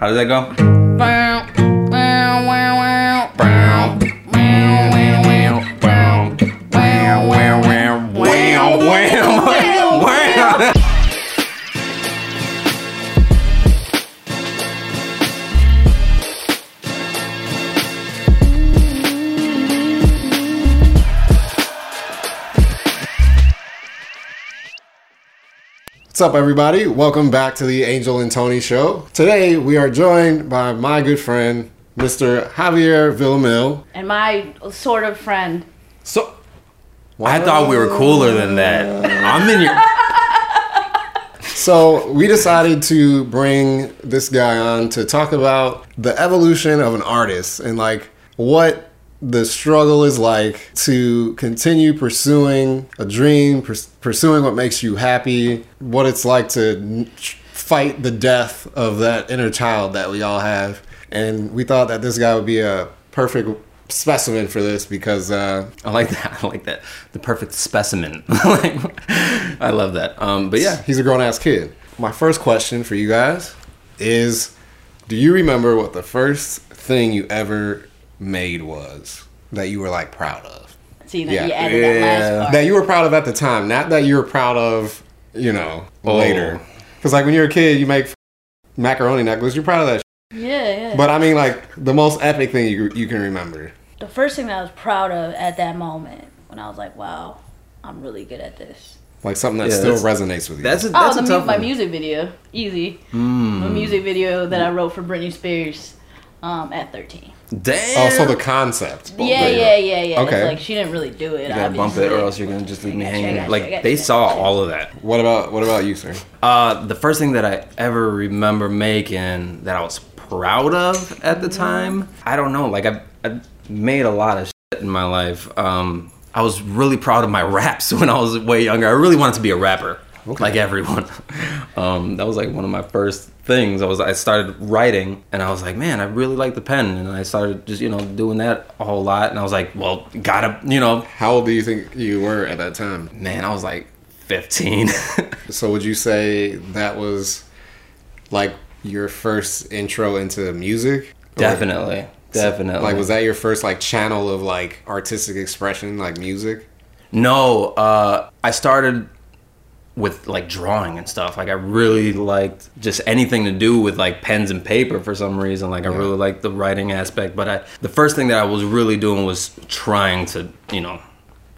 How does that go? What's up, everybody? Welcome back to the Angel and Tony Show. Today, we are joined by my good friend, Mr. Javier Villamil. and my sort of friend. So, I thought we were cooler than that. I'm in your. So, we decided to bring this guy on to talk about the evolution of an artist and like what the struggle is like to continue pursuing a dream, purs- pursuing what makes you happy, what it's like to n- fight the death of that inner child that we all have. And we thought that this guy would be a perfect specimen for this because uh, I like that. I like that. The perfect specimen. I love that. Um, but yeah, he's a grown ass kid. My first question for you guys is Do you remember what the first thing you ever made was that you were like proud of? See that Yeah. you added that last part. That you were proud of at the time, not that you were proud of, you know, Oh. later. Because like when you're a kid, you make macaroni necklace, you're proud of that. shit. yeah, yeah. But I mean, like the most epic thing you you can remember. the first thing that I was proud of at that moment when I was like, "Wow, I'm really good at this." Like something that Yeah, still resonates with you. that's a, Oh, that's the a mu- tough my one. music video, easy. Hmm. The music video that I wrote for Britney Spears um, at 13. Damn. oh, so the concept. Yeah, yeah, yeah, yeah. Okay. It's like she didn't really do it. You gotta bump it, or else you're gonna just leave me I got you, I hanging. got you, I Like they saw all of that. What about what about you, sir? Uh, the first thing that I ever remember making that I was proud of at the time, I don't know. Like I, I made a lot of shit in my life. Um, I was really proud of my raps when I was way younger. I really wanted to be a rapper, like everyone. Um, that was like one of my first things. I was I started writing, and I was like, man, I really like the pen, and I started just you know doing that a whole lot. And I was like, well, gotta you know, How old do you think you were at that time? man, I was like 15. So would you say that was like your first intro into music? Or- definitely, definitely. Like was that your first like channel of like artistic expression, like music? No, uh, I started with like drawing and stuff. Like I really liked just anything to do with like pens and paper for some reason. Like I really liked the writing aspect. But I, the first thing that I was really doing was trying to, you know,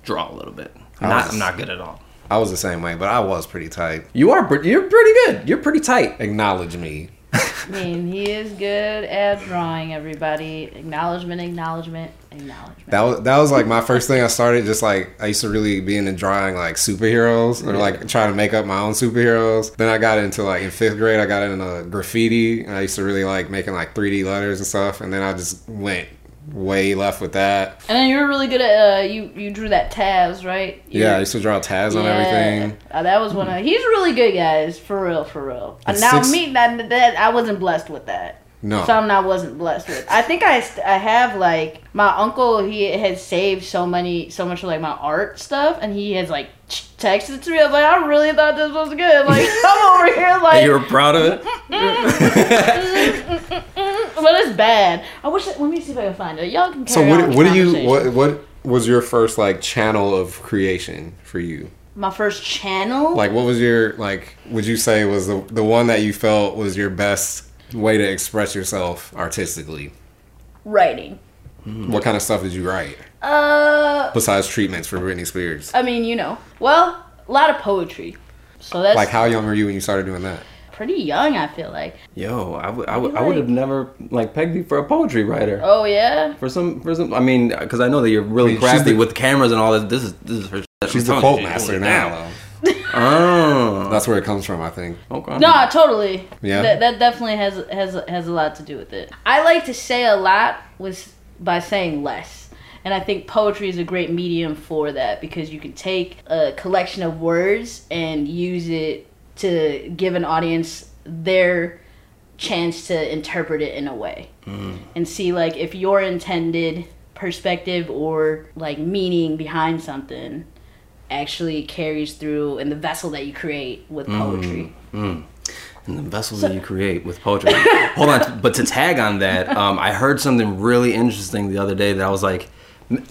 draw a little bit. I'm not, was- I'm not good at all. I was the same way, but I was pretty tight. You are, you're pretty good. You're pretty tight. Acknowledge me. I mean, he is good at drawing. Everybody, acknowledgement, acknowledgement, acknowledgement. That was that was like my first thing I started. Just like I used to really be into drawing like superheroes or like trying to make up my own superheroes. Then I got into like in fifth grade, I got into graffiti. And I used to really like making like 3D letters and stuff. And then I just went way left with that. And then you were really good at uh, you. You drew that Taz, right? You- Yeah, I used to draw Taz on everything. Uh, that was one of. He's really good, guys. For real, for real. And now six- me, that, that I wasn't blessed with that. No. Something I wasn't blessed with. I think I, I have like my uncle. He has saved so many, so much of like my art stuff, and he has like texted to me. I was like, I really thought this was good. Like I'm over here like, You were proud of it? but it's bad. I wish. Let me see if I can find it. Y'all can. So what what do you what what was your first like channel of creation for you? My first channel. Like what was your like would you say was the the one that you felt was your best way to express yourself artistically? writing. What kind of stuff did you write Uh, besides treatments for Britney Spears? I mean, you know, well, a lot of poetry. So that's Like how young were you when you started doing that? Pretty young. I feel like. Yo, I would, I would, I would have never like pegged you for a poetry writer. Oh yeah. For some, for some, I mean, because I know that you're really I mean, she's crafty the- with cameras and all that. This is, this is her. She's the quote master she's now doing though. it. Oh, That's where it comes from, I think. okay. No, totally. Yeah? That, that definitely has has has a lot to do with it. I like to say a lot with by saying less. And I think poetry is a great medium for that because you can take a collection of words and use it to give an audience their chance to interpret it in a way and see like if your intended perspective or like meaning behind something actually carries through in the vessel that you create with poetry. And and the vessels that you create with poetry. Hold on, but to tag on that, um, I heard something really interesting the other day that I was like,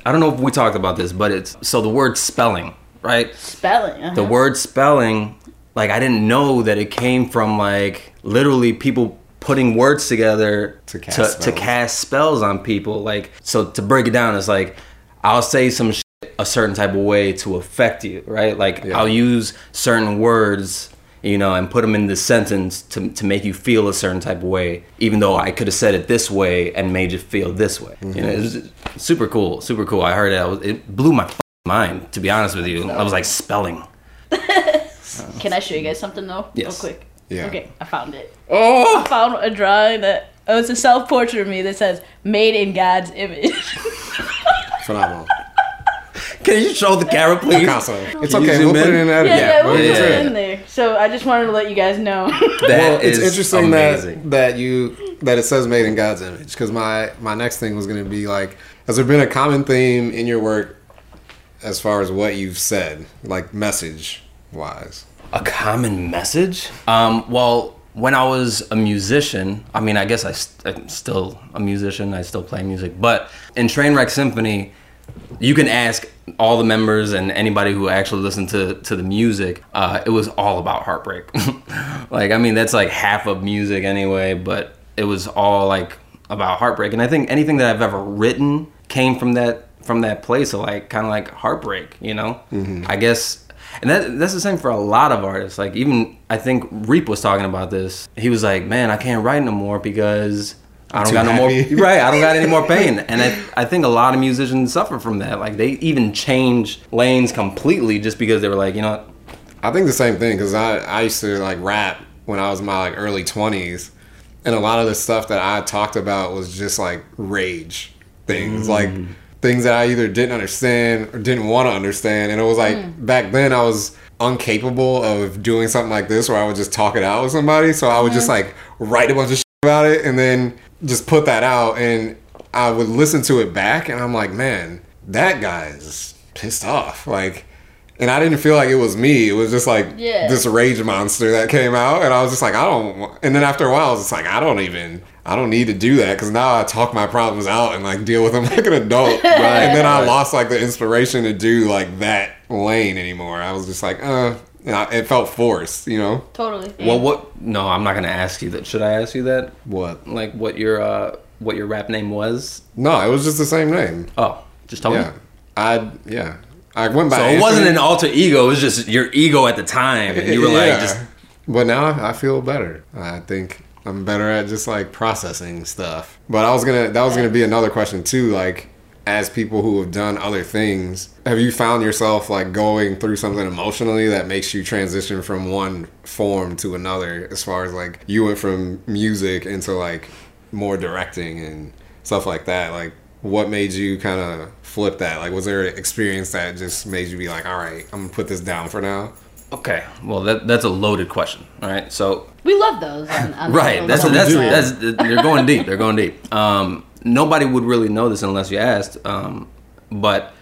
I don't know if we talked about this, but it's so the word spelling, right? Spelling. Uh-huh. The word spelling, like I didn't know that it came from like literally people putting words together To cast to, spells. to cast spells on people. Like so to break it down, it's like I'll say some shit a certain type of way to affect you, right? Like Yeah. I'll use certain words, you know, and put them in the sentence to, to make you feel a certain type of way, even though I could have said it this way and made you feel this way. You know, mm-hmm. it was super cool, super cool. I heard it, was, it blew my mind, to be honest with you. I was like spelling. Can I show you guys something though? Yes. Real quick. Yeah. Okay, I found it. Oh, I found a drawing that oh, it's a self portrait of me that says "Made in God's image." Phenomenal. can you show the camera, please? Picasso. It's Can okay. zoom We'll put it in? in yeah, editing. yeah, we'll yeah, put it in there. So I just wanted to let you guys know. That well, it's interesting amazing. that that you that it says made in God's image because my my next thing was going to be like has there been a common theme in your work as far as what you've said like message wise A common message? Um, well, when I was a musician, I mean, I guess I st- I'm still a musician. I still play music, but in Trainwreck Symphony, you can ask all the members and anybody who actually listened to to the music. Uh, it was all about heartbreak. like, I mean, that's like half of music anyway, but it was all like about heartbreak. And I think anything that I've ever written came from that from that place of like kind of like heartbreak. You know, I guess. And that, that's the same for a lot of artists. Like even I think Reap was talking about this. He was like, "Man, I can't write no more because I don't got no more happy." right. I don't got any more pain." And I I think a lot of musicians suffer from that. Like they even change lanes completely just because they were like, you know, what? I think the same thing because I, I used to like rap when I was in my like early 20s and a lot of the stuff that I talked about was just like rage things like mm. Things that I either didn't understand or didn't want to understand. And it was like hmm. back then I was incapable of doing something like this where I would just talk it out with somebody. So I would just hmm. like write a bunch of shit about it and then just put that out. And I would listen to it back and I'm like man that guy is pissed off. Like and I didn't feel like it was me. It was just like Yeah. this rage monster that came out, and I was just like, I don't. And then after a while, I was just like, I don't even. I don't need to do that because now I talk my problems out and like deal with them like an adult. Right. And then I lost like the inspiration to do like that lane anymore. I was just like, uh, I, it felt forced, you know. totally. well, what? No, I'm not gonna ask you that. Should I ask you that? What? Like what your uh what your rap name was? No, it was just the same name. Oh, just tell Yeah, me. I yeah. I went by. So it wasn't an alter ego. It was just your ego at the time, and you were like, just But now I feel better. I think I'm better at just like processing stuff. But I was gonna that was gonna be another question too. Like, as people who have done other things, have you found yourself like going through something emotionally that makes you transition from one form to another? As far as like you went from music into like more directing and stuff like that. Like, what made you kind of flip that? Like, was there an experience that just made you be like, all right, I'm gonna put this down for now? okay. Well, that that's a loaded question. All right, so We love those. On, on right, that's the that's, do. that's they're going deep. They're going deep. Um, nobody would really know this unless you asked. Um, but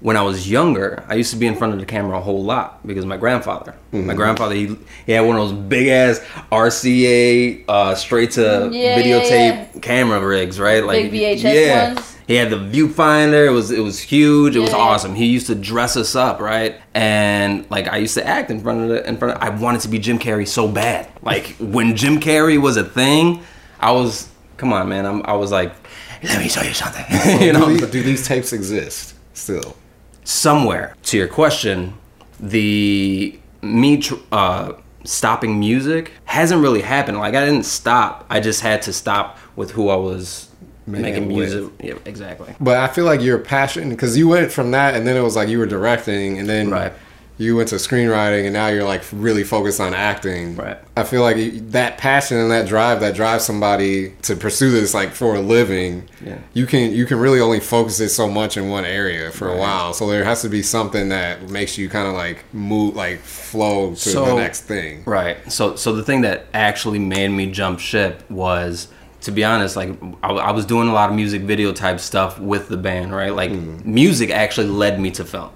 when I was younger, I used to be in front of the camera a whole lot because my grandfather, Mm-hmm. my grandfather, he, he had one of those big ass RCA uh, straight to Yeah, videotape yeah, camera rigs, right? Like Big VHS ones. He had the viewfinder. It was it was huge. It was awesome. He used to dress us up, right? And like I used to act in front of the in front. Of, I wanted to be Jim Carrey so bad. Like when Jim Carrey was a thing, I was come on, man. I'm, I was like, let me show you something. you know, do, these, do these tapes exist still? somewhere to your question, the me tr- uh, stopping music hasn't really happened. Like I didn't stop. I just had to stop with who I was Making making it with. music. Yeah, exactly. But I feel like your passion, because you went from that, and then it was like you were directing, and then Right. you went to screenwriting, and now you're like really focused on acting. Right. I feel like that passion and that drive that drives somebody to pursue this like for a living. Yeah. You can you can really only focus it so much in one area for a while. So there has to be something that makes you kind of like move, like flow to the next thing. Right. So so the thing that actually made me jump ship was to be honest, like I, I was doing a lot of music video type stuff with the band, right? Like music actually led me to film.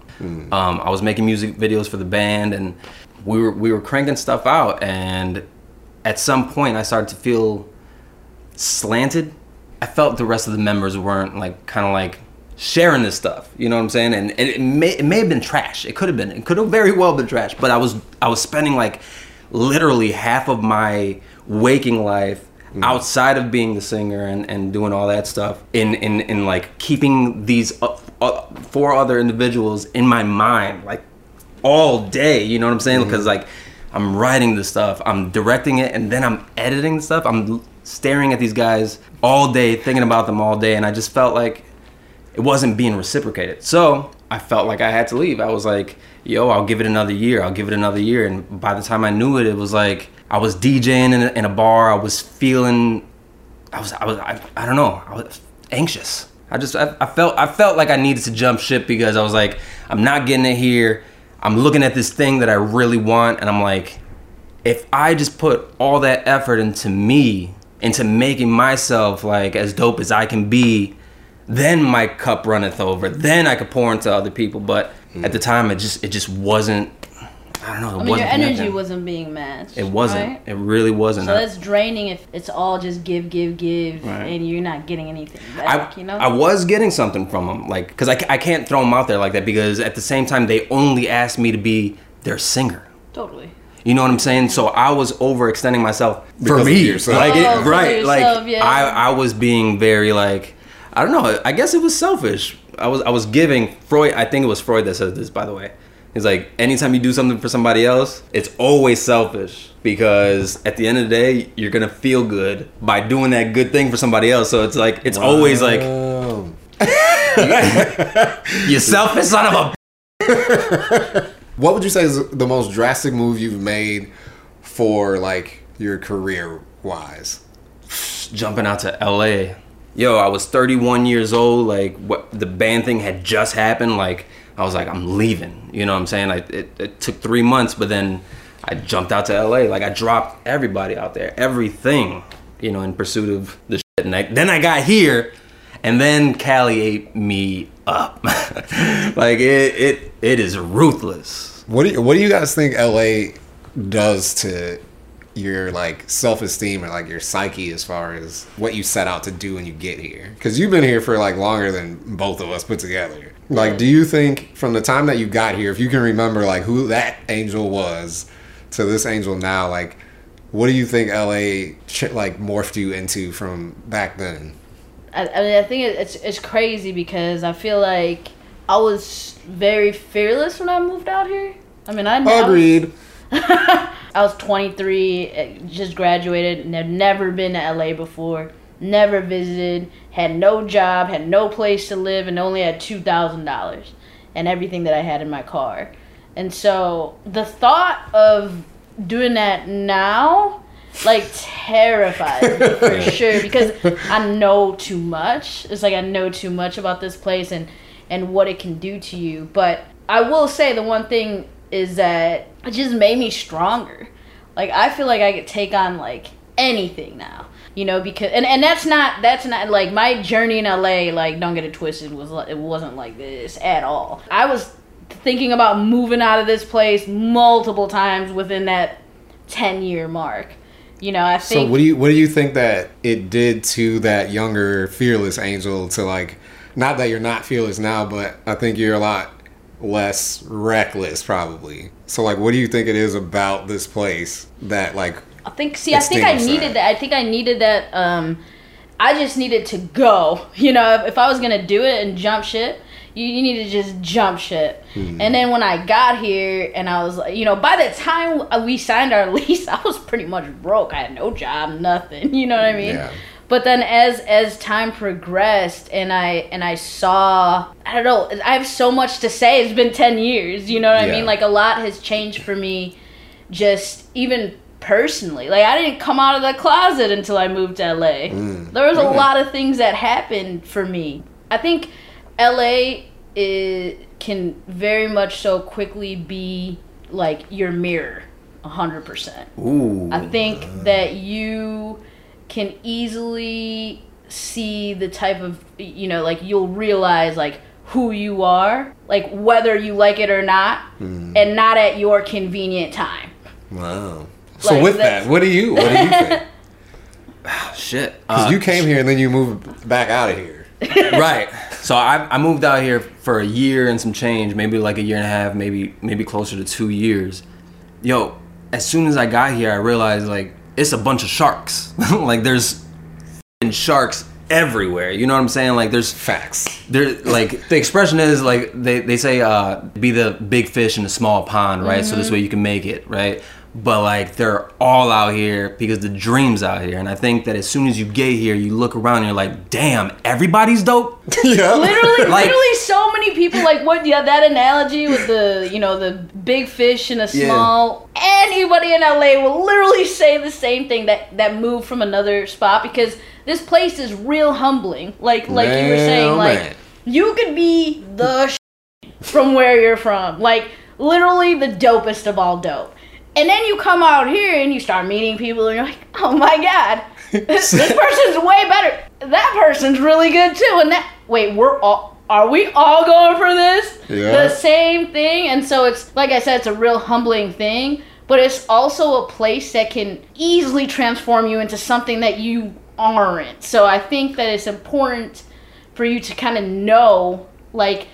Um, I was making music videos for the band, and we were we were cranking stuff out. And at some point I started to feel slanted. I felt the rest of the members weren't like kind of like sharing this stuff. You know what I'm saying? And, and it may it may have been trash. It could have been. It could have very well been trash. But I was I was spending like literally half of my waking life outside of being the singer and, and doing all that stuff in in, in like keeping these uh, uh, four other individuals in my mind like all day you know what i'm saying because like i'm writing the stuff i'm directing it and then i'm editing the stuff i'm staring at these guys all day thinking about them all day and i just felt like it wasn't being reciprocated. So I felt like I had to leave. I was like, yo, I'll give it another year. I'll give it another year. And by the time I knew it, it was like I was DJing in a, in a bar. I was feeling, I was, I was, I, I don't know, I was anxious. I just, I, I felt, I felt like I needed to jump ship because I was like, I'm not getting it here. I'm looking at this thing that I really want, and I'm like, if I just put all that effort into me, into making myself like as dope as I can be, then my cup runneth over. Then I could pour into other people. But at the time, it just it just wasn't. I don't know. It I mean, your wasn't energy connecting. wasn't being matched. It wasn't. right? It really wasn't. So that's draining if it's all just give, give, give, Right. and you're not getting anything I, back. you know. I was getting something from them, like, because I, I can't throw them out there like that because at the same time, they only asked me to be their singer. totally. You know what I'm saying? So I was overextending myself for Because of me, yourself. like Oh, it, because right? yourself, like yeah. I, I was being very like, I don't know. I guess it was selfish. I was, I was giving Freud. I think it was Freud that said this, by the way. He's like, anytime you do something for somebody else, it's always selfish because at the end of the day, you're gonna feel good by doing that good thing for somebody else. So it's like, it's always like, you selfish son of a. What would you say is the most drastic move you've made for like your career wise? jumping out to LA. Yo, I was 31 years old. Like, what the band thing had just happened. Like, I was like, I'm leaving. You know what I'm saying? Like, it, it took three months, but then I jumped out to LA. Like, I dropped everybody out there, everything, you know, in pursuit of the shit. And I, then I got here, and then Cali ate me up. like, it, it, it is ruthless. What do you, what do you guys think LA does to your like self esteem or like your psyche as far as what you set out to do when you get here? Because you've been here for like longer than both of us put together. Like, do you think from the time that you got here, if you can remember like who that angel was to this angel now, like what do you think LA like morphed you into from back then? I, I mean, I think it's it's crazy because I feel like I was very fearless when I moved out here. I mean, I, I was- Agreed. I was 23, uh, just graduated, and had never been to LA before, never visited, had no job, had no place to live, and only had $2,000 and everything that I had in my car. And so the thought of doing that now, like, terrifies me for sure because I know too much. It's like I know too much about this place and, and what it can do to you. But I will say the one thing is that it just made me stronger. Like I feel like I could take on like anything now. You know, because and, and that's not that's not like my journey in LA, like don't get it twisted, was it wasn't like this at all. I was thinking about moving out of this place multiple times within that ten year mark. You know, I think So what do you what do you think that it did to that younger fearless angel to like not that you're not fearless now, but I think you're a lot less reckless probably. So like what do you think it is about this place that like I think see I think I needed that. I think I needed that um I just needed to go. You know, if, if I was going to do it and jump ship, you, you need to just jump ship. Hmm. And then when I got here and I was like, you know, by the time we signed our lease, I was pretty much broke. I had no job, nothing. You know what I mean? Yeah. But then as as time progressed and I and I saw I don't know, I have so much to say. It's been 10 years, you know what I Yeah. mean? Like a lot has changed for me just even personally. Like I didn't come out of the closet until I moved to LA. Mm. There was a lot of things that happened for me. I think LA is, can very much so quickly be like your mirror, hundred percent. Ooh. I think that you can easily see the type of you know like you'll realize like who you are like whether you like it or not hmm. and not at your convenient time wow. So Like, with that, what do you what do you think? Shit. Because Uh, you came here and then you moved back out of here. right. So I, I moved out here for a year and some change, maybe like a year and a half, maybe maybe closer to two years. Yo, as soon as I got here, I realized like it's a bunch of sharks. like there's sharks everywhere. You know what I'm saying? Like there's Facts. there like the expression is like they, they say uh be the big fish in a small pond right so this way you can make it right but like they're all out here because the dream's out here and i think that as soon as you get here you look around and you're like damn everybody's dope yeah. Literally, Like- literally, so many people like what? Yeah, that analogy with the you know the big fish in a Yeah. small. Anybody in LA will literally say the same thing that that moved from another spot because this place is real humbling. Like like you were saying, oh, like man. you could be the from where you're from, like literally the dopest of all dope. And then you come out here and you start meeting people and you're like, oh my god, this person's way better. That person's really good too. And that wait, we're all are we all going for this? Yeah. The same thing. And so it's like I said, it's a real humbling thing, but it's also a place that can easily transform you into something that you aren't. So I think that it's important for you to kind of know, like,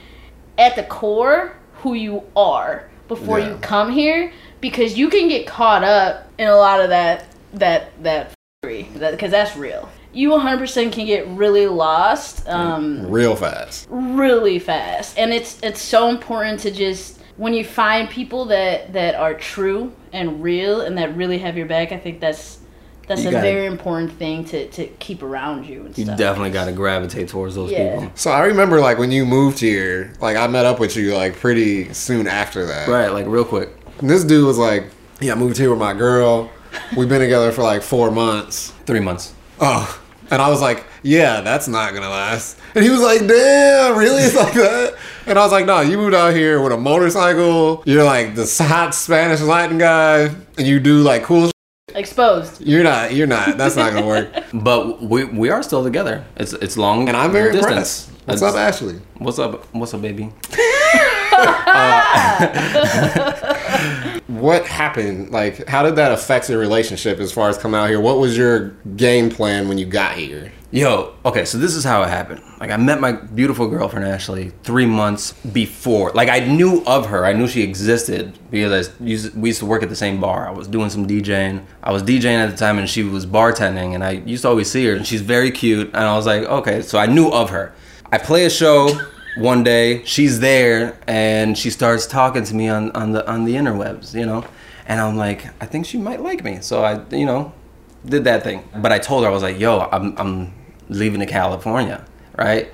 at the core, who you are before Yeah. you come here, because you can get caught up in a lot of that that that because that's real. You 100% can get really lost. Um, Real fast. really fast and it's it's so important to just when you find people that that are true and real and that really have your back i think that's that's You a gotta- very important thing to to keep around you and you stuff definitely got to gravitate towards those Yeah. people So I remember like when you moved here, like I met up with you like pretty soon after that. right like real quick And this dude was like, "Yeah, I moved here with my girl. We've been together for like four months." three months Oh, and I was like, "Yeah, that's not gonna last." And he was like, "Damn, really? It's like that?" And I was like, "No, you moved out here with a motorcycle. You're like the hot Spanish Latin guy, and you do like cool. exposed You're not. You're not. That's not gonna work." but we we are still together it's it's long And I'm very distance impressed. What's It's- up, Ashley? what's up what's up baby uh, What happened? Like, how did that affect your relationship as far as coming out here? What was your game plan when you got here? Yo, okay, so this is how it happened. Like, I met my beautiful girlfriend Ashley three months before. Like, I knew of her. I knew she existed because I used, we used to work at the same bar. I was doing some DJing. I was DJing at the time, and she was bartending, and I used to always see her. And she's very cute, and I was like, okay, so I knew of her. I play a show one day. She's there, and she starts talking to me on on the on the interwebs, you know. And I'm like, I think she might like me. So I, you know, did that thing. But I told her I was like, "Yo, I'm I'm leaving to California." Right?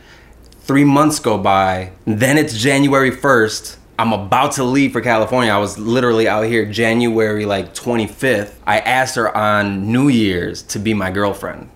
3 months go by. Then it's January 1st. I'm about to leave for California. I was literally out here January like 25th. I asked her on New Year's to be my girlfriend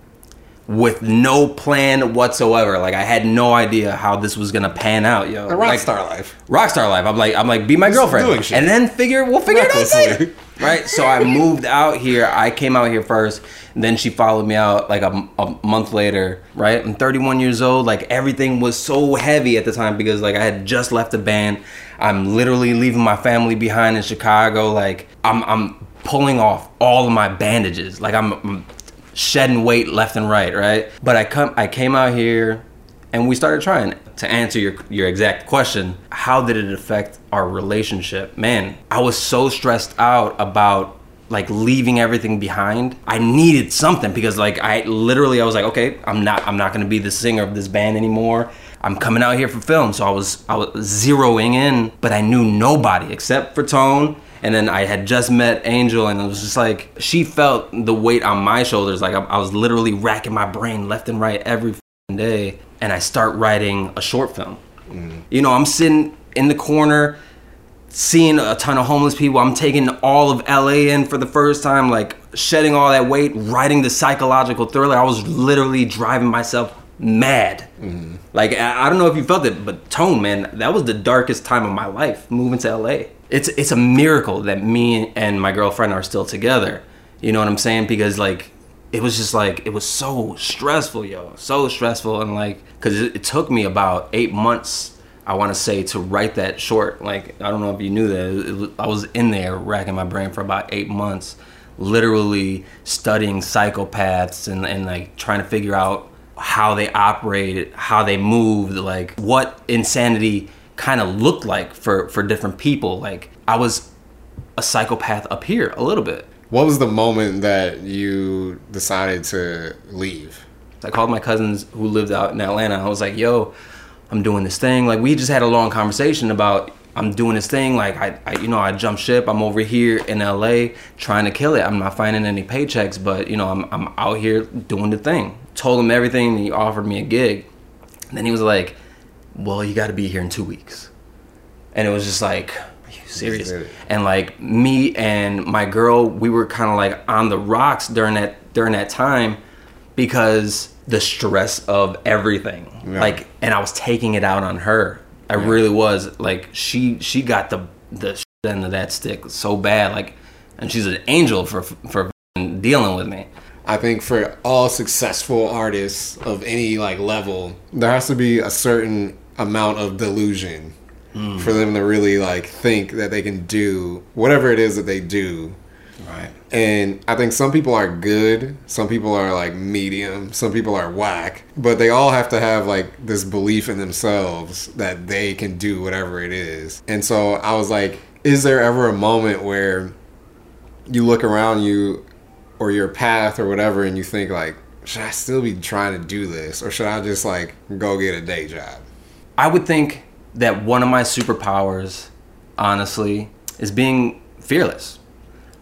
with no plan whatsoever. Like I had no idea how this was gonna pan out, yo. A rock Like, star life. Rockstar life. I'm like, I'm like, be my girlfriend, doing shit. and then figure we'll figure it out later. Right. So I moved out here. I came out here first. Then she followed me out like a, a month later. Right. I'm 31 years old. Like everything was so heavy at the time because like I had just left the band. I'm literally leaving my family behind in Chicago. Like I'm I'm pulling off all of my bandages. Like I'm, I'm shedding weight left and right. Right. But I come I came out here and we started trying to answer your your exact question. How did it affect our relationship? Man i was so stressed out about like leaving everything behind. I needed something because like i literally i was like okay i'm not i'm not to be the singer of this band anymore. I'm coming out here for film. So i was i was zeroing in but i knew nobody except for tone and then I had just met Angel, and it was just like she felt the weight on my shoulders. Like I, I was literally racking my brain left and right every day. and I start writing a short film. Mm. You know, I'm sitting in the corner, seeing a ton of homeless people. I'm taking all of LA in for the first time, like shedding all that weight, writing the psychological thriller. I was literally driving myself mad. Mm. Like I I don't know if you felt it, but Tone, man, that was the darkest time of my life moving to LA. It's it's a miracle that me and my girlfriend are still together. You know what I'm saying? Because like it was just like it was so stressful, yo, so stressful, and like because it, it took me about eight months, I want to say, to write that short. Like I don't know if you knew that, it, was- I was in there racking my brain for about eight months, literally studying psychopaths and, and like trying to figure out how they operated, how they moved, like what insanity kind of looked like for for different people. Like I was a psychopath up here a little bit. What was the moment that you decided to leave? I called my cousins who lived out in Atlanta. I was like, "Yo, I'm doing this thing." Like we just had a long conversation about I'm doing this thing. Like I, I you know, I jump ship. I'm over here in LA trying to kill it. I'm not finding any paychecks, but you know, I'm I'm out here doing the thing. Told him everything, he offered me a gig. And then he was like, "Well, you got to be here in two weeks." And it was just like, "Are you serious?" And like me and my girl, we were kind of like on the rocks during that during that time because the stress of everything. Yeah. Like and I was taking it out on her. I really was. Like she she got the the end of that stick so bad. Like and she's an angel for for dealing with me. I think for all successful artists of any like level, there has to be a certain amount of delusion hmm. for them to really like think that they can do whatever it is that they do. Right. And I think some people are good, some people are like medium, some people are whack, but they all have to have like this belief in themselves that they can do whatever it is. And so I was like, is there ever a moment where you look around you or your path or whatever and you think like, should I still be trying to do this or should I just like go get a day job? I would think that one of my superpowers, honestly, is being fearless.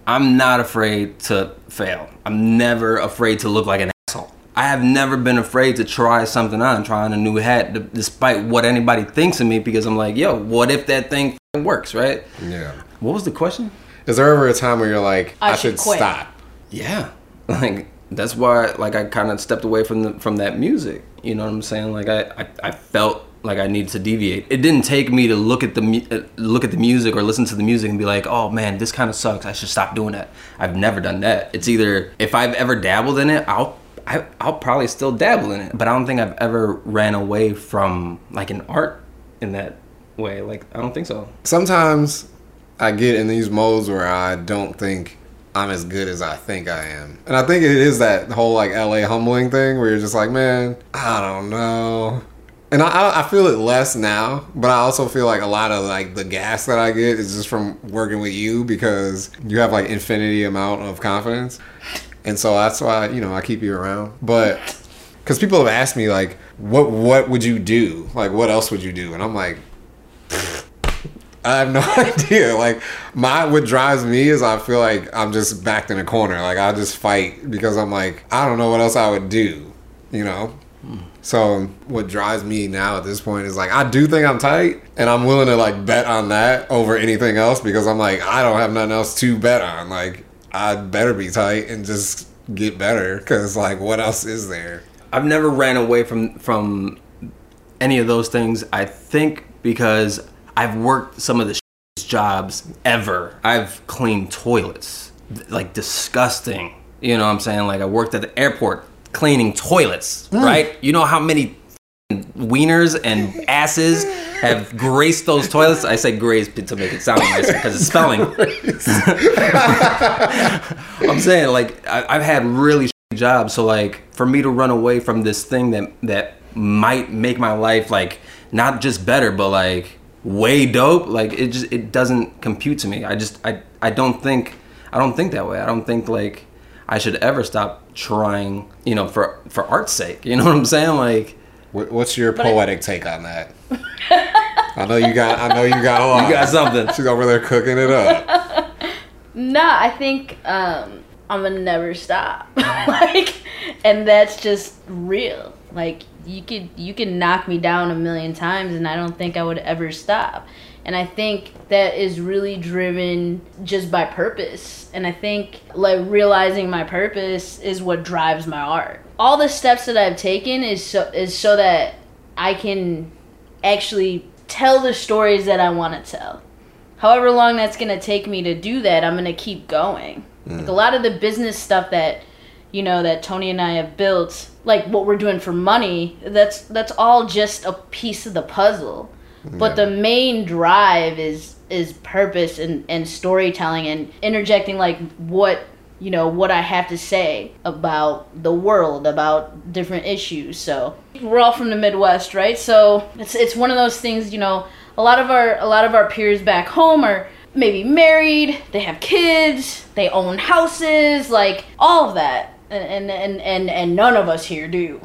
I'm not afraid to fail. I'm never afraid to look like an asshole. I have never been afraid to try something on, trying a new hat, d- despite what anybody thinks of me, because I'm like, yo, what if that thing f***ing works, right? Yeah. What was the question? Is there ever a time where you're like, I I, should should stop? Yeah, like that's why, like, I kind of stepped away from the from that music. You know what I'm saying? Like, I I, I felt like I needed to deviate. It didn't take me to look at the uh, look at the music or listen to the music and be like, oh man, this kind of sucks. I should stop doing that. I've never done that. It's either if I've ever dabbled in it, I'll. I, I'll probably still dabble in it, but I don't think I've ever ran away from like an art in that way. Like I don't think so. sometimes I get in these modes where I don't think I'm as good as I think I am. And I think it is that whole like LA humbling thing where you're just like, man, I don't know. And I- I, feel it less now, but I also feel like a lot of like the gas that I get is just from working with you because you have like infinity amount of confidence. And so that's why, you know, I keep you around. But because people have asked me like, what what would you do? Like, what else would you do? And I'm like, I have no idea. Like my what drives me is I feel like I'm just backed in a corner. Like I just fight because I'm like I don't know what else I would do, you know. So what drives me now at this point is like I do think I'm tight, and I'm willing to like bet on that over anything else because I'm like I don't have nothing else to bet on. Like I better be tight and just get better because like what else is there? I've never ran away from from any of those things. I think because I've worked some of the jobs ever. I've cleaned toilets, like disgusting. You know what I'm saying? Like I worked at the airport cleaning toilets, mm. right? You know how many wieners and asses have graced those toilets? I say graced to make it sound nice because it's spelling. I'm saying like I, I've had really shitty jobs, so like for me to run away from this thing that that might make my life like not just better, but like way dope, like it just it doesn't compute to me. I just I I don't think I don't think that way. I don't think like I should ever stop trying, you know, for for art's sake. You know what I'm saying? Like What's your poetic take on that? I know you got. I know you got a lot. you got something. She's over there cooking it up. Nah, I think um, I'm gonna never stop. like, and that's just real. Like, you could you can knock me down a million times, and I don't think I would ever stop. And I think that is really driven just by purpose. And I think like realizing my purpose is what drives my art. All the steps that I've taken is so is so that I can actually tell the stories that I want to tell however long that's gonna take me to do that, I'm gonna keep going. Hmm. Like a lot of the business stuff that you know that Tony and I have built, like what we're doing for money, that's that's all just a piece of the puzzle. But the main drive is is purpose and, and storytelling and interjecting like what you know what I have to say about the world, about different issues. So we're all from the Midwest, right? So it's it's one of those things, you know. A lot of our a lot of our peers back home are maybe married, they have kids, they own houses, like all of that, and and and and none of us here do.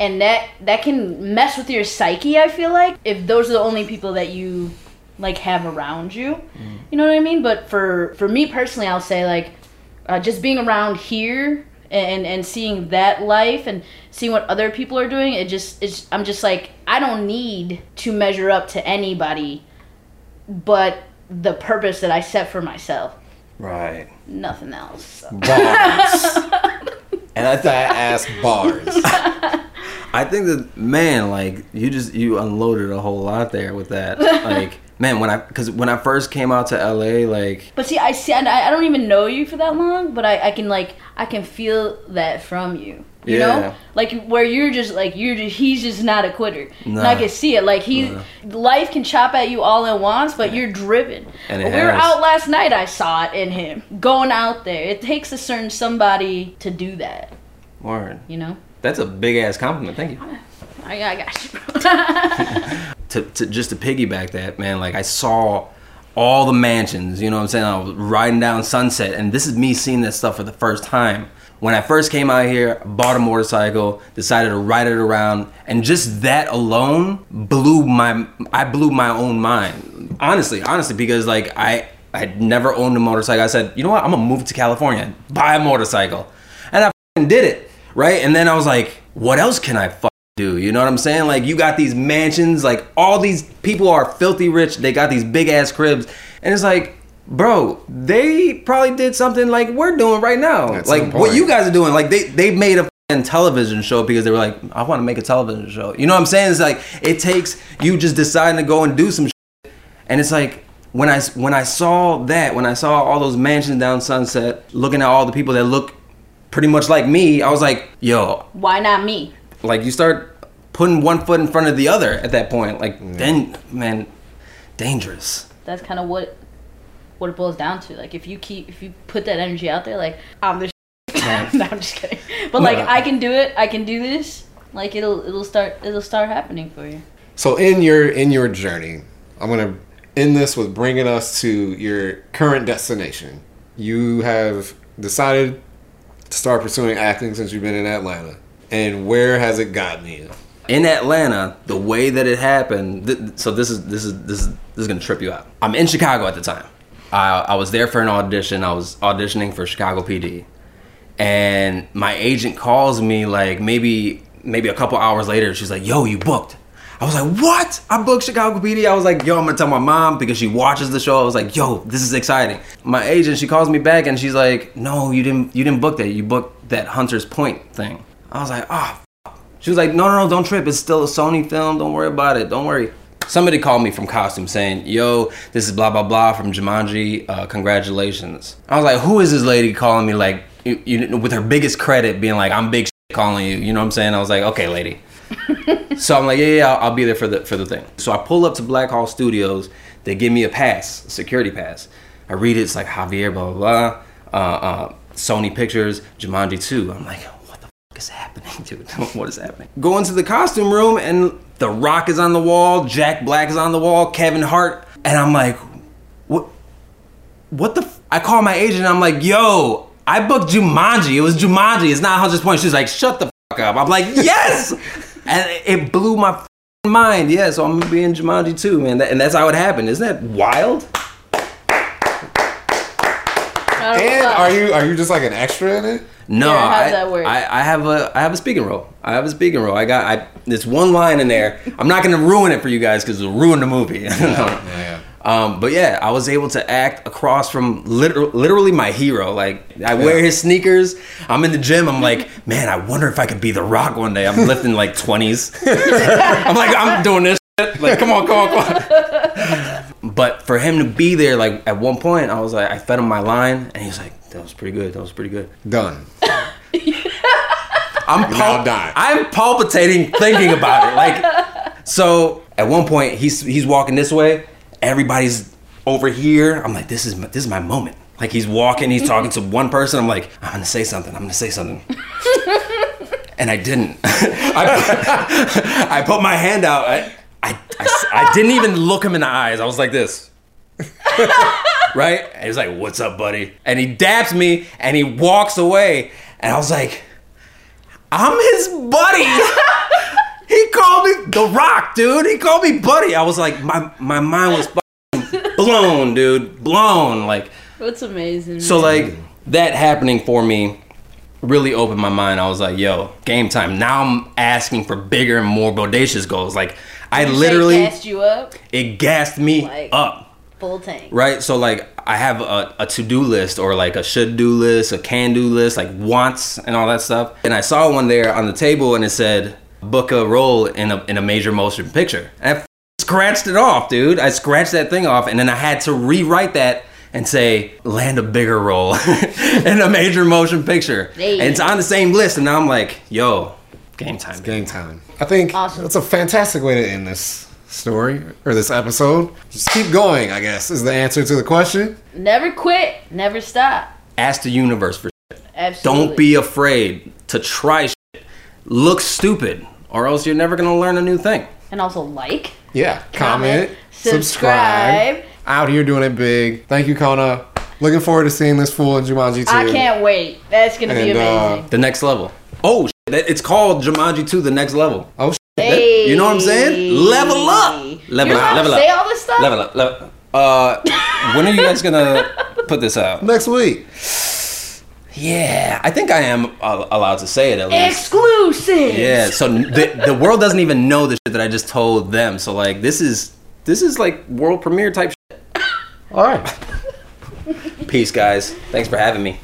And that that can mess with your psyche. I feel like if those are the only people that you like have around you, you know what I mean. But for for me personally, I'll say like uh, just being around here and and seeing that life and seeing what other people are doing. It just it's I'm just like I don't need to measure up to anybody, but the purpose that I set for myself. Right. Nothing else. So. And I thought I asked bars. I think that man, like you just you unloaded a whole lot there with that. Like man, when I because when I first came out to LA, like But see, I see, and I, I don't even know you for that long, but I, I can like, I can feel that from you. You Yeah. know, like where you're just like you're just he's just not a quitter, and I can see it. Like he, life can chop at you all at once, but you're driven. And we were out last night. I saw it in him going out there. It takes a certain somebody to do that. word. You know, That's a big ass compliment. Thank you. I, I got you. to, to just to piggyback that, man, like I saw all the mansions, you know what I'm saying? I was riding down Sunset, and this is me seeing this stuff for the first time. When I first came out here, bought a motorcycle, decided to ride it around, and just that alone blew my I blew my own mind. Honestly, honestly, because like I I had never owned a motorcycle. I said, you know what, I'm gonna move to California, buy a motorcycle. And I did it, right? And then I was like, what else can I fuck do. You know what I'm saying? Like you got these mansions, like all these people are filthy rich. They got these big ass cribs, and it's like, bro, they probably did something like we're doing right now. At like what you guys are doing. Like they they made a television show because they were like, I want to make a television show. You know what I'm saying? It's like it takes you just deciding to go and do some, shit. and it's like. When I, when I saw that, when I saw all those mansions down Sunset, looking at all the people that look pretty much like me, I was like, yo, Why not me? Like you start putting one foot in front of the other at that point like then man dangerous That's kind of what what it boils down to. Like if you keep if you put that energy out there, like I'm the. no, I'm just kidding. But like No. I can do it. I can do this. Like it'll it'll start it'll start happening for you. So in your in your journey, I'm gonna end this with bringing us to your current destination. You have decided to start pursuing acting since you've been in Atlanta, and where has it gotten you? in atlanta the way that it happened th- so this is this is this is this is gonna trip you out i'm in chicago at the time I, I was there for an audition i was auditioning for chicago pd and my agent calls me like maybe maybe a couple hours later she's like yo you booked I was like, what? I booked Chicago PD. I was like, yo, I'm gonna tell my mom because she watches the show. I was like, yo, this is exciting. My agent, she calls me back and she's like, no, you didn't, you didn't book that. You booked that Hunter's Point thing. I was like, oh. She was like, no, no, no, don't trip. It's still a Sony film. Don't worry about it. Don't worry. Somebody called me from costume saying, yo, this is blah blah blah from Jumanji. Uh, congratulations. I was like, who is this lady calling me like, you, you, with her biggest credit being like, I'm big calling you. You know what I'm saying? I was like, okay, lady. So I'm like, yeah, yeah, I'll, I'll be there for the for the thing. So I pull up to Blackhall Studios. They give me a pass, a security pass. I read it. It's like Javier, blah blah blah. Uh, uh, Sony Pictures, Jumanji 2. I'm like, what the fuck is happening, dude? what is happening? Go into the costume room and The Rock is on the wall, Jack Black is on the wall, Kevin Hart, and I'm like, what? What the? F-? I call my agent. and I'm like, yo, I booked Jumanji. It was Jumanji. It's not Hunter's Point. She's like, shut the fuck up. I'm like, yes, and it blew my f***ing mind. Yeah, so I'm gonna be in Jumanji too, man. And that's how it happened. Isn't that wild? I don't And know. are you are you just like an extra in it? No, Yeah, I. I, I have a I have a speaking role. I have a speaking role. I got I this one line in there. I'm not gonna ruin it for you guys because it'll ruin the movie. Yeah. Um, but yeah, I was able to act across from liter- literally my hero. Like I wear his sneakers. I'm in the gym. I'm like, man, I wonder if I could be the Rock one day. I'm lifting like 20s. I'm like, I'm doing this. Shit. Like, come on, come on, come on. But for him to be there, like at one point, I was like, I fed him my line, and he was like, that was pretty good. That was pretty good. Done. I'm pal- I'm palpitating thinking about it. Like, so at one point he's he's walking this way, everybody's over here. I'm like, this is my, this is my moment. Like he's walking, he's talking to one person. I'm like, I'm gonna say something. I'm gonna say something. and I didn't. I, I put my hand out. I, I, I, didn't even look him in the eyes. I was like this. right? And he's like, What's up, buddy? And he daps me and he walks away. And I was like, I'm his buddy. he called me The Rock, dude. He called me buddy. I was like, my my mind was blown, dude. Blown. Like That's amazing. so like that happening for me really opened my mind. I was like, yo, game time. Now I'm asking for bigger and more bodacious goals. Like I literally gassed you up it gassed me Like- up. full tank. Right? So like I have a, a to-do list or like a should-do list, a can-do list, like wants and all that stuff. And I saw one there on the table and it said book a role in a in a major motion picture. And I f- scratched it off, dude. I scratched that thing off and then I had to rewrite that and say land a bigger role in a major motion picture. Hey. And it's on the same list and now I'm like, yo, game time. Game time. I think Awesome. that's a fantastic way to end this story or this episode. Just keep going, I guess, is the answer to the question. Never quit. Never stop. Ask the universe for Absolutely. Don't be afraid to try shit. Look stupid, or else you're never gonna learn a new thing. And also like, Yeah. Comment, Comment, subscribe. subscribe. Out here doing it big. Thank you, Kona. Looking forward to seeing this fool in Jumanji 2. I can't wait. That's gonna be And, uh, amazing. The next level. Oh, shit, that- it's called Jumanji 2 The Next Level. Oh, sh- hey. you know what I'm saying? Level up. Level You're up, level up. Say all this stuff. Level up. Level Uh, when are you guys gonna put this out? next week. Yeah, I think I am allowed to say it at least. Exclusive. Yeah, so the, the world doesn't even know the shit that I just told them. So like, this is this is like world premiere type shit. All right. Peace, guys. Thanks for having me.